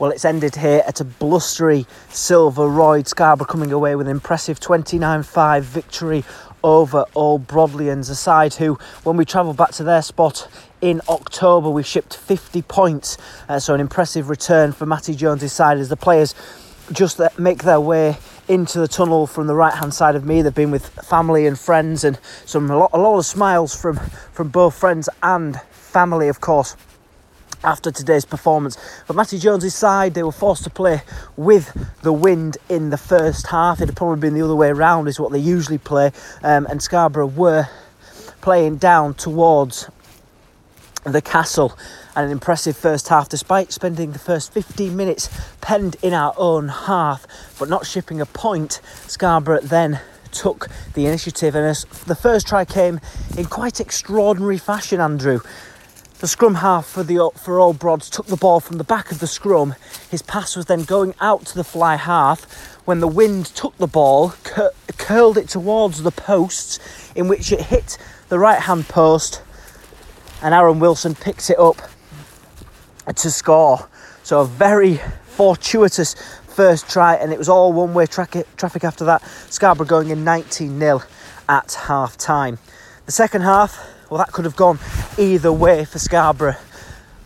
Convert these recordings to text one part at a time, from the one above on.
Well, it's ended here at a blustery Silver Royd. Scarborough coming away with an impressive 29 5 victory over Old Brodleians, a side who, when we travelled back to their spot in October, we shipped 50 points. Uh, so, an impressive return for Matty Jones' side as the players just make their way into the tunnel from the right hand side of me. They've been with family and friends, and some a lot, a lot of smiles from, from both friends and family, of course after today's performance. But Matty Jones's side, they were forced to play with the wind in the first half. It had probably been the other way around, is what they usually play. Um, and Scarborough were playing down towards the castle. And an impressive first half, despite spending the first 15 minutes penned in our own half, but not shipping a point. Scarborough then took the initiative, and the first try came in quite extraordinary fashion, Andrew. The scrum half for the for Old Brods took the ball from the back of the scrum. His pass was then going out to the fly half when the wind took the ball, cur- curled it towards the posts, in which it hit the right hand post, and Aaron Wilson picks it up to score. So a very fortuitous first try, and it was all one way tra- traffic after that. Scarborough going in 19 0 at half time. The second half, well, that could have gone either way for Scarborough.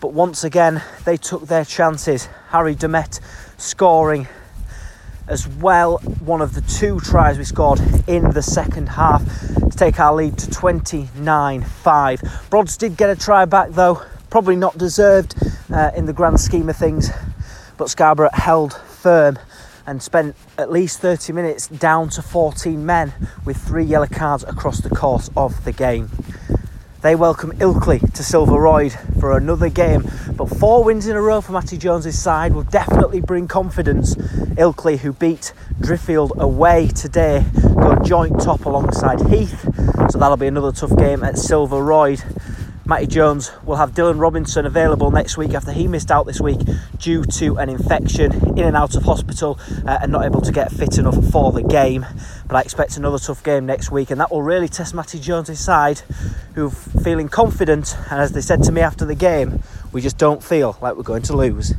But once again, they took their chances. Harry Demet scoring as well, one of the two tries we scored in the second half to take our lead to 29 5. Brods did get a try back though, probably not deserved uh, in the grand scheme of things, but Scarborough held firm and spent at least 30 minutes down to 14 men with three yellow cards across the course of the game. They welcome Ilkley to Silver Royd for another game, but four wins in a row for Matty Jones's side will definitely bring confidence. Ilkley, who beat Driffield away today, go joint top alongside Heath, so that'll be another tough game at Silver Royd. Matty Jones will have Dylan Robinson available next week after he missed out this week due to an infection in and out of hospital uh, and not able to get fit enough for the game. But I expect another tough game next week, and that will really test Matty Jones' side, who feeling confident. And as they said to me after the game, we just don't feel like we're going to lose.